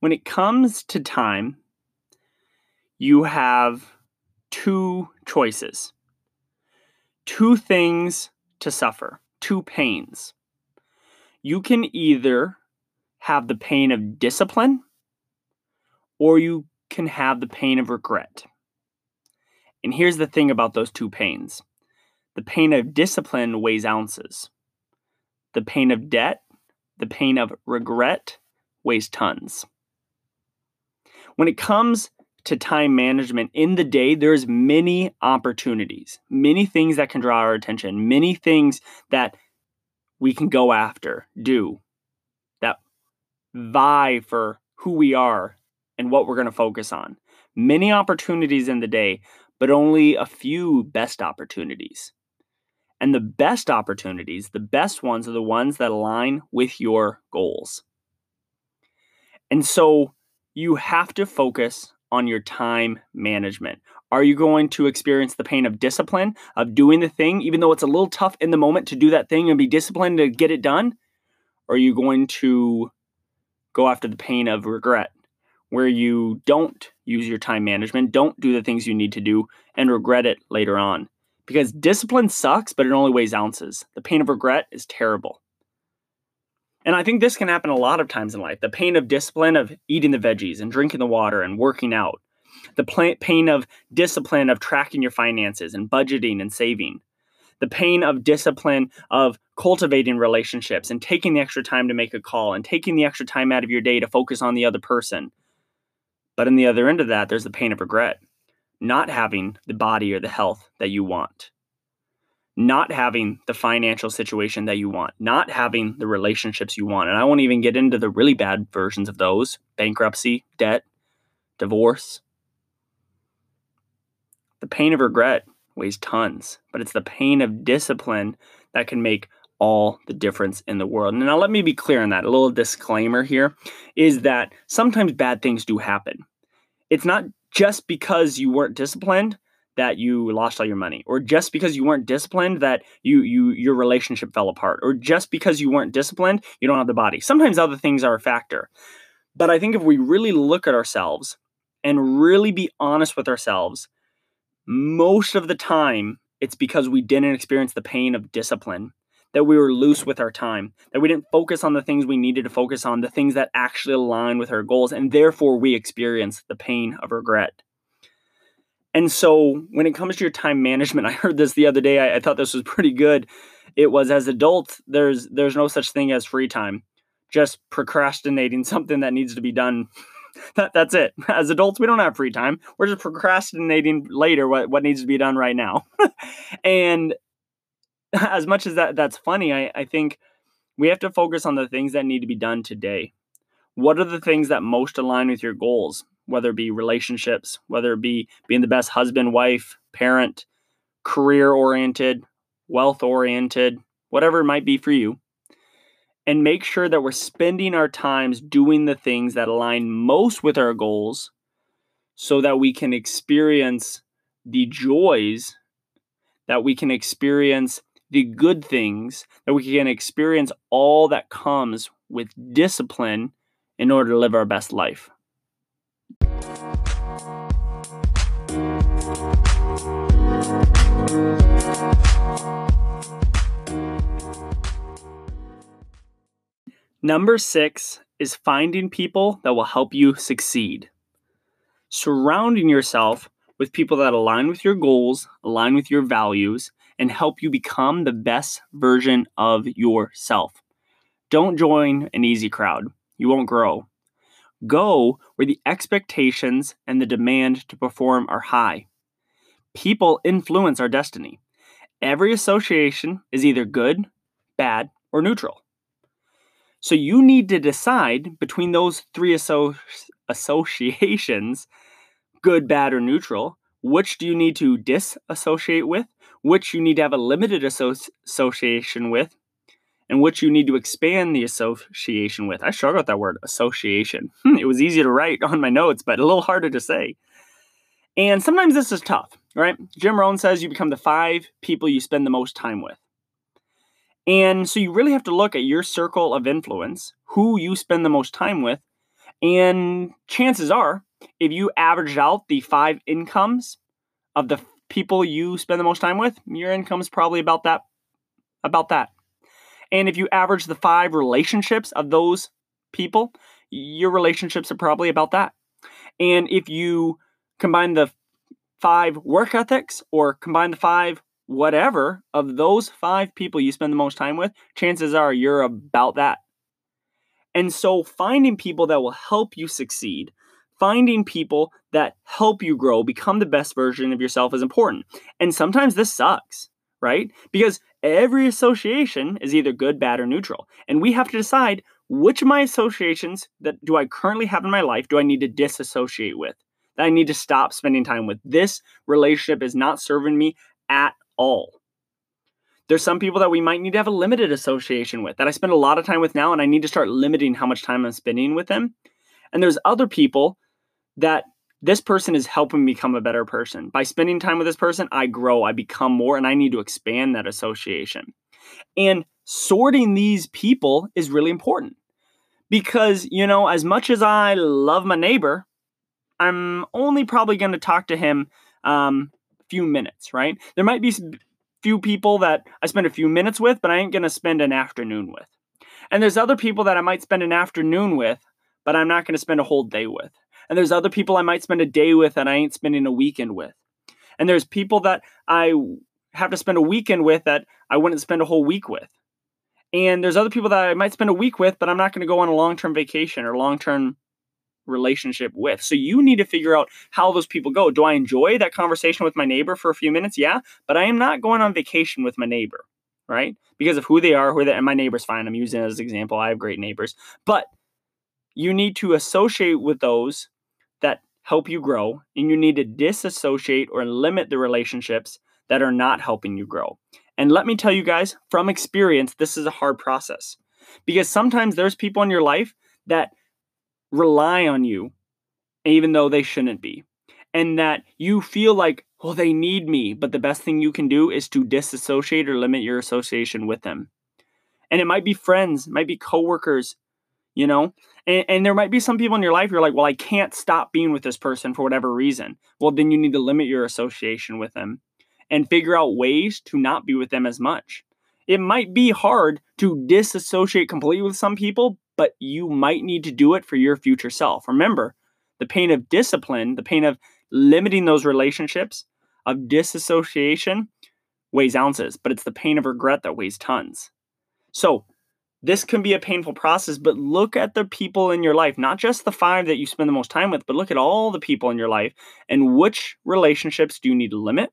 When it comes to time, you have two choices, two things to suffer, two pains. You can either have the pain of discipline or you can have the pain of regret. And here's the thing about those two pains the pain of discipline weighs ounces the pain of debt, the pain of regret weighs tons. When it comes to time management in the day, there's many opportunities, many things that can draw our attention, many things that we can go after, do, that vie for who we are and what we're going to focus on. Many opportunities in the day, but only a few best opportunities. And the best opportunities, the best ones, are the ones that align with your goals. And so you have to focus on your time management. Are you going to experience the pain of discipline, of doing the thing, even though it's a little tough in the moment to do that thing and be disciplined to get it done? Or are you going to go after the pain of regret, where you don't use your time management, don't do the things you need to do, and regret it later on? Because discipline sucks, but it only weighs ounces. The pain of regret is terrible. And I think this can happen a lot of times in life. The pain of discipline of eating the veggies and drinking the water and working out. The pain of discipline of tracking your finances and budgeting and saving. The pain of discipline of cultivating relationships and taking the extra time to make a call and taking the extra time out of your day to focus on the other person. But in the other end of that, there's the pain of regret not having the body or the health that you want, not having the financial situation that you want, not having the relationships you want. And I won't even get into the really bad versions of those bankruptcy, debt, divorce. The pain of regret weighs tons, but it's the pain of discipline that can make all the difference in the world. Now let me be clear on that. A little disclaimer here is that sometimes bad things do happen. It's not just because you weren't disciplined that you lost all your money or just because you weren't disciplined that you you your relationship fell apart or just because you weren't disciplined you don't have the body. Sometimes other things are a factor. But i think if we really look at ourselves and really be honest with ourselves most of the time it's because we didn't experience the pain of discipline that we were loose with our time, that we didn't focus on the things we needed to focus on, the things that actually align with our goals, and therefore we experience the pain of regret. And so, when it comes to your time management, [laughs] I heard this the other day. I, I thought this was pretty good. It was as adults, there's there's no such thing as free time. Just procrastinating something that needs to be done [laughs] that, that's it. [laughs] As adults, we don't have free time. We're just procrastinating later what, what needs to be done right now. and [laughs] as much as that that's funny, I, I think we have to focus on the things that need to be done today. What are the things that most align with your goals? Whether it be relationships, whether it be being the best husband, wife, parent, career oriented, wealth oriented, whatever it might be for you. And make sure that we're spending our times doing the things that align most with our goals so that we can experience the joys that we can experience the good things, that we can experience all that comes with discipline in order to live our best life. Number six is finding people that will help you succeed. Surrounding yourself with people that align with your goals, align with your values, and help you become the best version of yourself. Don't join an easy crowd. You won't grow. Go where the expectations and the demand to perform are high. People influence our destiny. Every association is either good, bad, or neutral. So you need to decide between those three asso- associations good, bad, or neutral which do you need to disassociate with, which you need to have a limited association with, and which you need to expand the association with. I struggle with that word, association. [laughs] Hmm, it was easy to write on my notes, but a little harder to say. And sometimes this is tough, right? Jim Rohn says you become the five people you spend the most time with. And so you really have to look at your circle of influence, who you spend the most time with, and chances are, if you average out the five incomes of the people you spend the most time with, your income is probably about that about that. And if you average the five relationships of those people, your relationships are probably about that. And if you combine the five work ethics or combine the five whatever of those five people you spend the most time with, chances are you're about that. And so finding people that will help you succeed, finding people that help you grow, become the best version of yourself is important. And sometimes this sucks, right? Because every association is either good, bad, or neutral. And we have to decide which of my associations that do I currently have in my life do I need to disassociate with? That I need to stop spending time with. This relationship is not serving me at all. There's some people that we might need to have a limited association with that I spend a lot of time with now, and I need to start limiting how much time I'm spending with them. And there's other people that this person is helping me become a better person. By spending time with this person, I grow, I become more, and I need to expand that association. And sorting these people is really important because, you know, as much as I love my neighbor, I'm only probably going to talk to him um, a few minutes, right? There might be few people that I spend a few minutes with, but I ain't going to spend an afternoon with. And there's other people that I might spend an afternoon with, but I'm not going to spend a whole day with. And there's other people I might spend a day with that I ain't spending a weekend with. And there's people that I have to spend a weekend with that I wouldn't spend a whole week with. And there's other people that I might spend a week with, but I'm not going to go on a long term vacation or long term relationship with. So you need to figure out how those people go. Do I enjoy that conversation with my neighbor for a few minutes? Yeah, but I am not going on vacation with my neighbor, right? Because of who they are, who they and my neighbor's fine. I'm using it as an example. I have great neighbors. But you need to associate with those that help you grow, and you need to disassociate or limit the relationships that are not helping you grow. And let me tell you guys from experience, this is a hard process because sometimes there's people in your life that rely on you, even though they shouldn't be. And that you feel like, well, they need me, but the best thing you can do is to disassociate or limit your association with them. And it might be friends, might be coworkers, you know? And, and, there might be some people in your life you're like, well, I can't stop being with this person for whatever reason. Well, then you need to limit your association with them and figure out ways to not be with them as much. It might be hard to disassociate completely with some people, but you might need to do it for your future self. Remember, the pain of discipline, the pain of limiting those relationships, of disassociation weighs ounces, but it's the pain of regret that weighs tons. So, this can be a painful process, but look at the people in your life, not just the five that you spend the most time with, but look at all the people in your life and which relationships do you need to limit?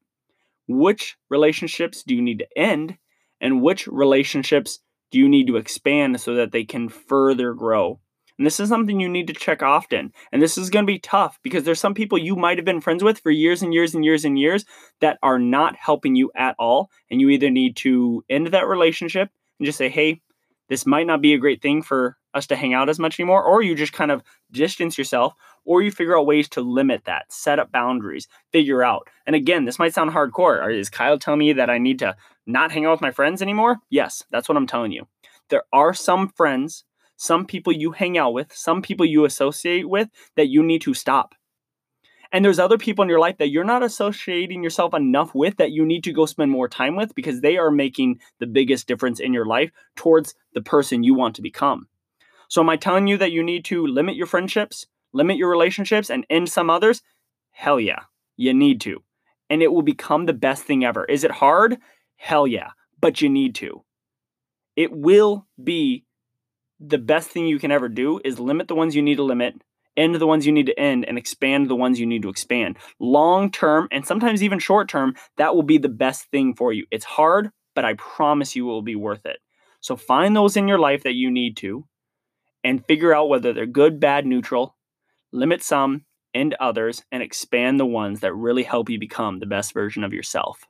Which relationships do you need to end? And which relationships do you need to expand so that they can further grow? And this is something you need to check often. And this is going to be tough because there's some people you might have been friends with for years and years and years and years that are not helping you at all. And you either need to end that relationship and just say, hey, this might not be a great thing for us to hang out as much anymore, or you just kind of distance yourself, or you figure out ways to limit that, set up boundaries, figure out. And again, this might sound hardcore. Is Kyle telling me that I need to not hang out with my friends anymore? Yes, that's what I'm telling you. There are some friends, some people you hang out with, some people you associate with that you need to stop. And there's other people in your life that you're not associating yourself enough with that you need to go spend more time with because they are making the biggest difference in your life towards the person you want to become. So, am I telling you that you need to limit your friendships, limit your relationships, and end some others? Hell yeah, you need to. And it will become the best thing ever. Is it hard? Hell yeah, but you need to. It will be the best thing you can ever do is limit the ones you need to limit, end the ones you need to end, and expand the ones you need to expand. Long term, and sometimes even short term, that will be the best thing for you. It's hard, but I promise you it will be worth it. So find those in your life that you need to and figure out whether they're good, bad, neutral, limit some, end others, and expand the ones that really help you become the best version of yourself.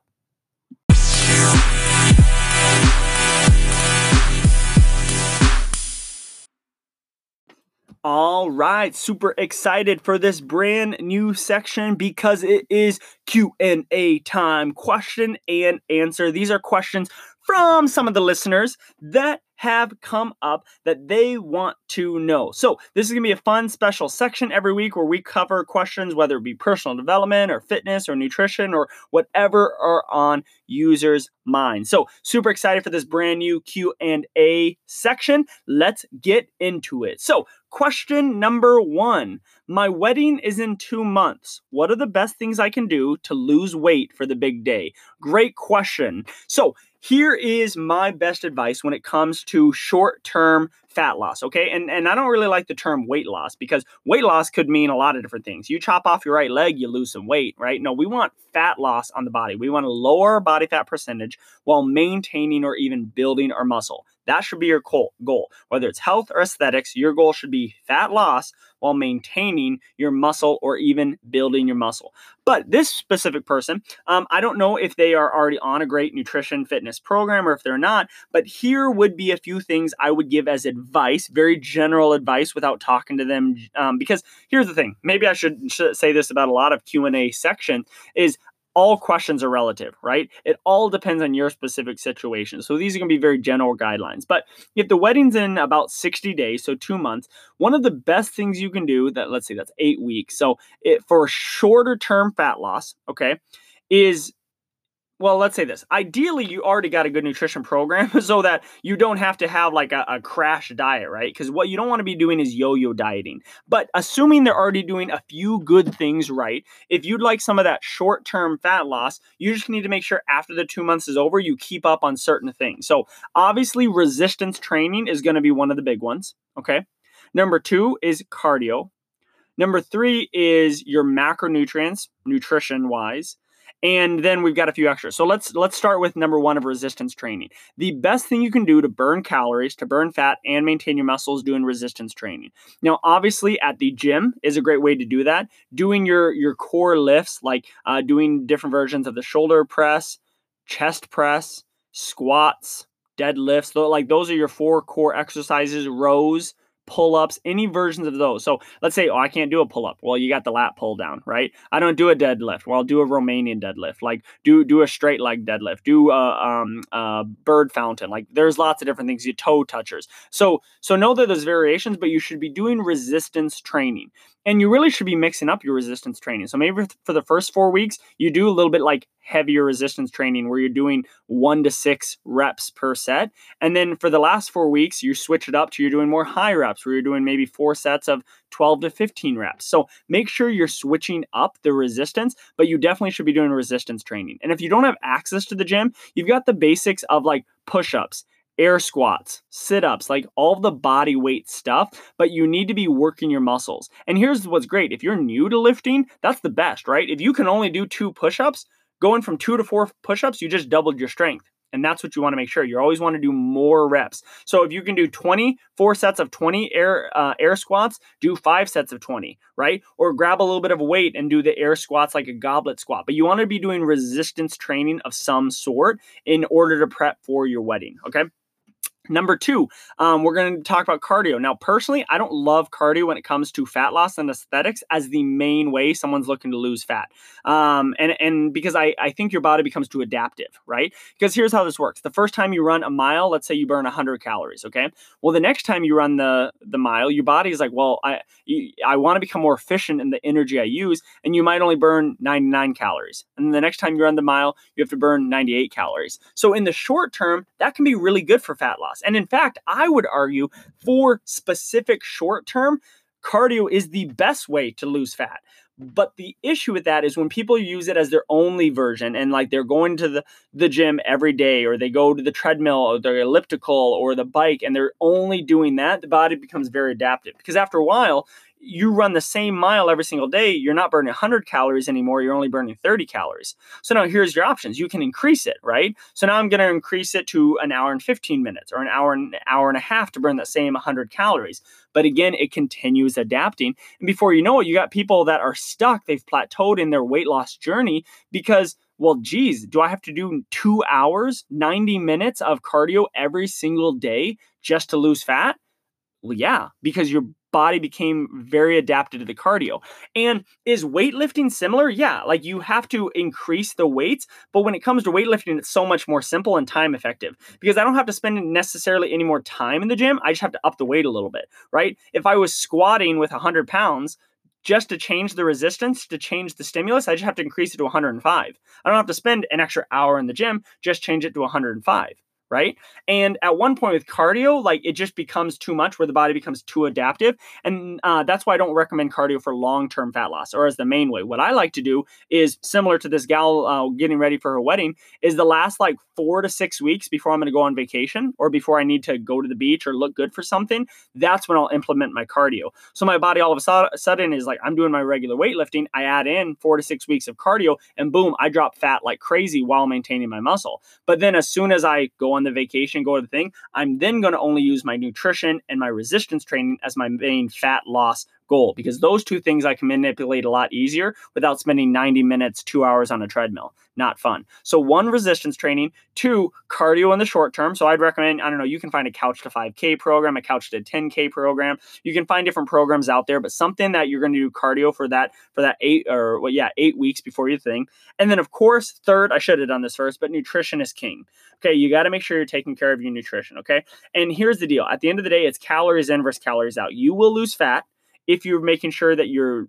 All right, super excited for this brand new section because it is Q&A time, question and answer. These are questions from some of the listeners that have come up that they want to know. So, this is going to be a fun special section every week where we cover questions whether it be personal development or fitness or nutrition or whatever are on users' minds. So, super excited for this brand new Q&A section. Let's get into it. So, question number 1. My wedding is in 2 months. What are the best things I can do to lose weight for the big day? Great question. So, here is my best advice when it comes to short term fat loss, okay? And and I don't really like the term weight loss because weight loss could mean a lot of different things. You chop off your right leg, you lose some weight, right? No, we want fat loss on the body. We want to lower our body fat percentage while maintaining or even building our muscle. That should be your goal. Whether it's health or aesthetics, your goal should be fat loss while maintaining your muscle or even building your muscle. But this specific person, um, I don't know if they are already on a great nutrition fitness program or if they're not, but here would be a few things I would give as advice, very general advice without talking to them. Um, because here's the thing, maybe I should, should say this about a lot of Q&A section is all questions are relative, right? It all depends on your specific situation. So these are going to be very general guidelines. But if the wedding's in about 60 days, so two months, one of the best things you can do that, let's say that's eight weeks. So it, for shorter term fat loss, okay, is well, let's say this. Ideally, you already got a good nutrition program [laughs] so that you don't have to have like a, a crash diet, right? Because what you don't want to be doing is yo yo dieting. But assuming they're already doing a few good things right, if you'd like some of that short term fat loss, you just need to make sure after the two months is over, you keep up on certain things. So, obviously, resistance training is going to be one of the big ones, okay? Number two is cardio. Number three is your macronutrients, nutrition wise and then we've got a few extras. So let's let's start with number 1 of resistance training. The best thing you can do to burn calories, to burn fat and maintain your muscles doing resistance training. Now, obviously at the gym is a great way to do that. Doing your your core lifts like uh, doing different versions of the shoulder press, chest press, squats, deadlifts. Like those are your four core exercises, rows, pull ups, any versions of those. So let's say, oh, I can't do a pull up. Well, you got the lat pull down, right? I don't do a deadlift. Well, I'll do a Romanian deadlift. Like do do a straight leg deadlift. Do a, um, a bird fountain. Like there's lots of different things. You toe touchers. So so know that there's variations, but you should be doing resistance training and you really should be mixing up your resistance training. So maybe for the first four weeks, you do a little bit like heavier resistance training where you're doing one to six reps per set. And then for the last four weeks, you switch it up to you're doing more high reps where you're doing maybe four sets of 12 to 15 reps. So make sure you're switching up the resistance, but you definitely should be doing resistance training. And if you don't have access to the gym, you've got the basics of like push ups air squats, sit ups, like all the body weight stuff, but you need to be working your muscles. And here's what's great if you're new to lifting, that's the best, right? If you can only do two push ups, going from two to four push ups, you just doubled your strength. And that's what you want to make sure. You always want to do more reps. So if you can do 20, four sets of 20 air uh, air squats, do five sets of 20, right? Or grab a little bit of weight and do the air squats like a goblet squat. But you want to be doing resistance training of some sort in order to prep for your wedding, okay? Number two, um, we're going to talk about cardio. Now, personally, I don't love cardio when it comes to fat loss and aesthetics as the main way someone's looking to lose fat. Um, and and because I, I think your body becomes too adaptive, right? Because here's how this works: the first time you run a mile, let's say you burn 100 calories, okay? Well, the next time you run the the mile, your body is like, well, I I want to become more efficient in the energy I use, and you might only burn 99 calories. And the next time you run the mile, you have to burn 98 calories. So in the short term, that can be really good for fat loss loss. And in fact, I would argue for specific short term, cardio is the best way to lose fat. But the issue with that is when people use it as their only version and like they're going to the, the gym every day or they go to the treadmill or the elliptical or the bike and they're only doing that, the body becomes very adaptive. Because after a while, you run the same mile every single day, you're not burning 100 calories anymore. You're only burning 30 calories. So now here's your options. You can increase it, right? So now I'm going to increase it to an hour and 15 minutes or an hour and hour and a half to burn that same 100 calories. But again, it continues adapting. And before you know it, you got people that are stuck. They've plateaued in their weight loss journey because well, geez, do I have to do two hours, 90 minutes of cardio every single day just to lose fat? Well, yeah, because your body became very adapted to the cardio. And is weightlifting similar? Yeah, like you have to increase the weights, but when it comes to weightlifting, it's so much more simple and time effective because I don't have to spend necessarily any more time in the gym. I just have to up the weight a little bit, right? If I was squatting with 100 pounds, just to change the resistance, to change the stimulus, I just have to increase it to 105. I don't have to spend an extra hour in the gym, just change it to 105 right? And at one point with cardio, like it just becomes too much where the body becomes too adaptive. And uh, that's why I don't recommend cardio for long term fat loss or as the main way. What I like to do is similar to this gal uh, getting ready for her wedding, is the last like four to six weeks before I'm going to go on vacation or before I need to go to the beach or look good for something. That's when I'll implement my cardio. So my body all of a sudden is like, I'm doing my regular weightlifting. I add in four to six weeks of cardio and boom, I drop fat like crazy while maintaining my muscle. But then as soon as I go on on the vacation, go to the thing, I'm then going to only use my nutrition and my resistance training as my main fat loss goal because those two things I can manipulate a lot easier without spending 90 minutes, two hours on a treadmill. Not fun. So, one, resistance training, two, cardio in the short term. So, I'd recommend, I don't know, you can find a couch to 5K program, a couch to 10K program. You can find different programs out there, but something that you're going to do cardio for that, for that eight or, well, yeah, eight weeks before your thing. And then, of course, third, I should have done this first, but nutrition is king. Okay. You got to make sure you're taking care of your nutrition. Okay. And here's the deal at the end of the day, it's calories in versus calories out. You will lose fat if you're making sure that you're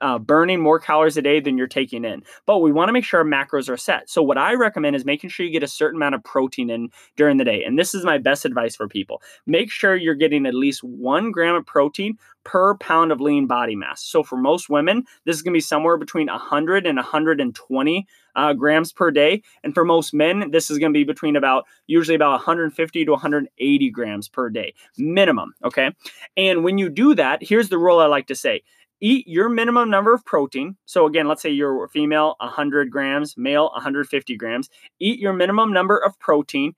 uh, burning more calories a day than you're taking in. But we want to make sure our macros are set. So, what I recommend is making sure you get a certain amount of protein in during the day. And this is my best advice for people make sure you're getting at least one gram of protein per pound of lean body mass. So, for most women, this is going to be somewhere between 100 and 120 uh, grams per day. And for most men, this is going to be between about usually about 150 to 180 grams per day minimum. Okay. And when you do that, here's the rule I like to say eat your minimum number of protein. So again, let's say you're female, 100 grams, male, 150 grams. Eat your minimum number of protein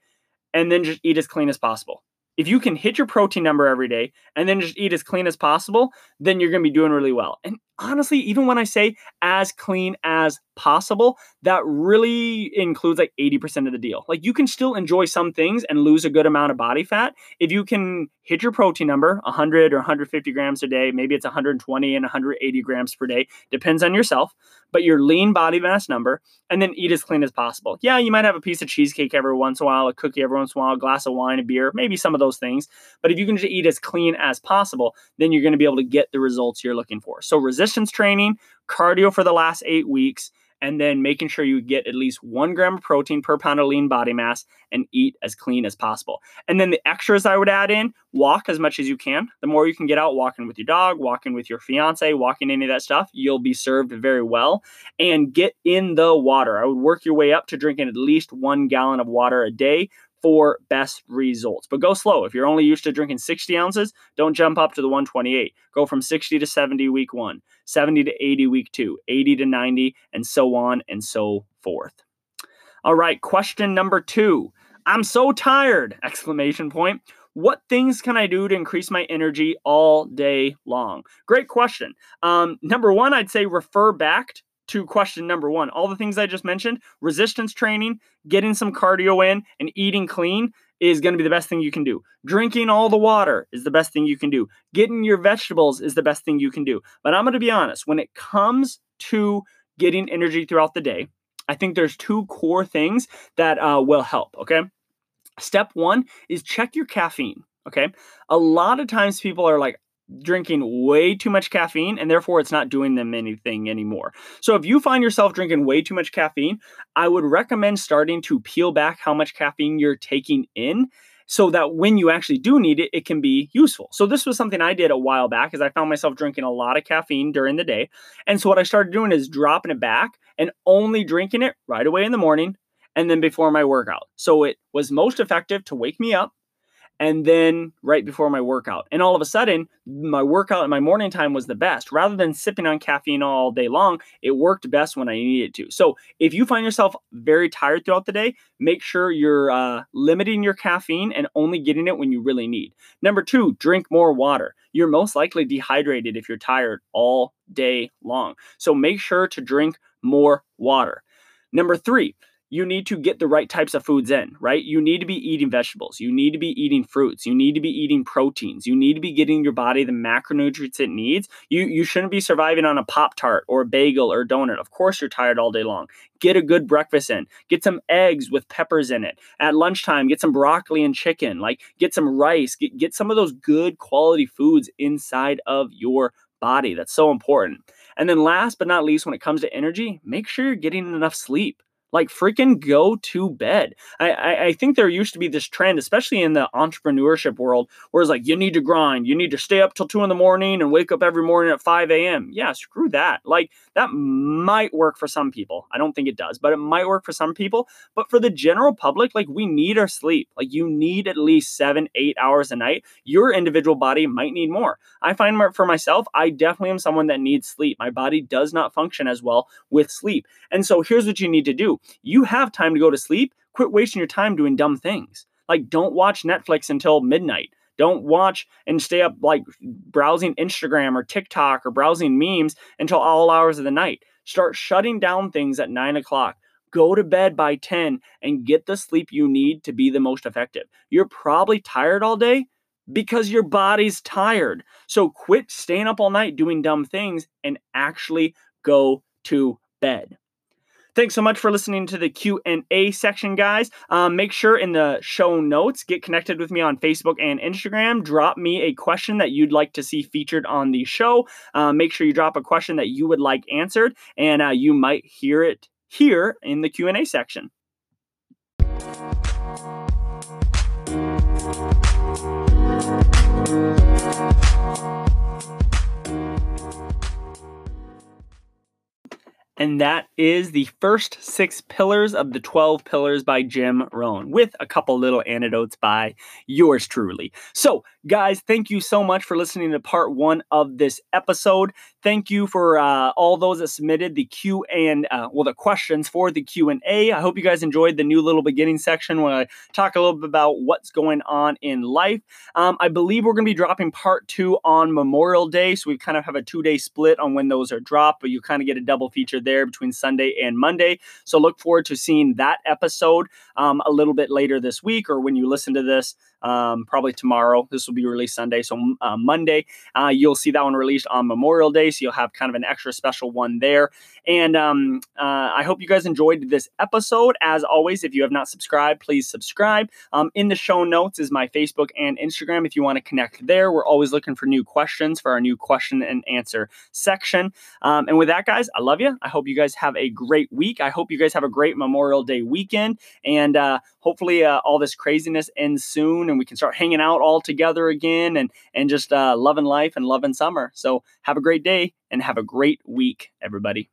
and then just eat as clean as possible if you can hit your protein number every day and then just eat as clean as possible, then you're going to be doing really well. And honestly, even when I say as clean as possible, that really includes like 80% of the deal. Like you can still enjoy some things and lose a good amount of body fat if you can hit your protein number 100 or 150 grams a day. Maybe it's 120 and 180 grams per day, depends on yourself. But your lean body mass number, and then eat as clean as possible. Yeah, you might have a piece of cheesecake every once in a while, a cookie every once in a while, a glass of wine, a beer, maybe some of those things. But if you can just eat as clean as possible, then you're going to be able to get the results you're looking for. So resistance training, cardio for the last eight weeks and then making sure you get at least one gram of protein per pound of lean body mass and eat as clean as possible. And then the extras I would add in walk as much as you can. The more you can get out walking with your dog, walking with your fiance, walking any of that stuff, you'll be served very well. And get in the water. I would work your way up to drinking at least one gallon of water a day for best results. But go slow. If you're only used to drinking 60 ounces, don't jump up to the 128. Go from 60 to 70 week one, 70 to 80 week two, 80 to 90, and so on and so forth. All right, question number two. I'm so tired! [laughs] Exclamation point. What things can I do to increase my energy all day long? Great question. Um, number one, I'd say refer back to question number one. All the things I just mentioned resistance training, getting some cardio in, and eating clean is going to be the best thing you can do. Drinking all the water is the best thing you can do. Getting your vegetables is the best thing you can do. But I'm going to be honest, when it comes to getting energy throughout the day, I think there's two core things that uh, will help. Okay. Step one is check your caffeine. Okay. A lot of times people are like, drinking way too much caffeine and therefore it's not doing them anything anymore. So if you find yourself drinking way too much caffeine, I would recommend starting to peel back how much caffeine you're taking in so that when you actually do need it, it can be useful. So this was something I did a while back, as I found myself drinking a lot of caffeine during the day, and so what I started doing is dropping it back and only drinking it right away in the morning and then before my workout. So it was most effective to wake me up and then right before my workout. And all of a sudden, my workout in my morning time was the best. Rather than sipping on caffeine all day long, it worked best when I needed to. So if you find yourself very tired throughout the day, make sure you're uh, limiting your caffeine and only getting it when you really need. Number two, drink more water. You're most likely dehydrated if you're tired all day long. So make sure to drink more water. Number three, you need to get the right types of foods in, right? You need to be eating vegetables. You need to be eating fruits. You need to be eating proteins. You need to be getting your body the macronutrients it needs. You you shouldn't be surviving on a Pop Tart or a bagel or donut. Of course, you're tired all day long. Get a good breakfast in. Get some eggs with peppers in it. At lunchtime, get some broccoli and chicken. Like get some rice. Get, get some of those good quality foods inside of your body. That's so important. And then last but not least, when it comes to energy, make sure you're getting enough sleep. Like freaking go to bed. I, I, I think there used to be this trend, especially in the entrepreneurship world, where it's like you need to grind, you need to stay up till two in the morning and wake up every morning at 5 a.m. Yeah, screw that. Like that might work for some people. I don't think it does, but it might work for some people. But for the general public, like we need our sleep. Like you need at least seven, eight hours a night. Your individual body might need more. I find for myself, I definitely am someone that needs sleep. My body does not function as well with sleep. And so here's what you need to do you have time to go to sleep. Quit wasting your time doing dumb things. Like, don't watch Netflix until midnight. Don't watch and stay up like browsing Instagram or TikTok or browsing memes until all hours of the night. Start shutting down things at nine o'clock. Go to bed by 10 and get the sleep you need to be the most effective. You're probably tired all day because your body's tired. So quit staying up all night doing dumb things and actually go to bed. Thanks so much for listening to the Q&A section, guys. Um, make sure in the show notes, get connected with me on Facebook and Instagram. Drop me a question that you'd like to see featured on the show. Uh, make sure you drop a question that you would like answered, and uh, you might hear it here in the Q&A section. And that is the first six pillars of the 12 pillars by Jim Rohn, with a couple little anecdotes by yours truly. So, guys, thank you so much for listening to part one of this episode. Thank you for uh, all those that submitted the Q and uh, well, the questions for the Q and A. I hope you guys enjoyed the new little beginning section when I talk a little bit about what's going on in life. Um, I believe we're going to be dropping part two on Memorial Day, so we kind of have a two day split on when those are dropped, but you kind of get a double feature there between Sunday and Monday. So look forward to seeing that episode um, a little bit later this week or when you listen to this um, probably tomorrow. This will be released Sunday. So uh, Monday, uh, you'll see that one released on Memorial Day. So you'll have kind of an extra special one there. And um, uh, I hope you guys enjoyed this episode. As always, if you have not subscribed, please subscribe. Um, in the show notes is my Facebook and Instagram if you want to connect there. We're always looking for new questions for our new question and answer section. Um, and with that, guys, I love you. I hope you guys have a great week. I hope you guys have a great Memorial Day weekend. And uh, hopefully, uh, all this craziness ends soon and we can start hanging out all together again and and just uh, loving life and loving summer. So have a great day and have a great week, everybody.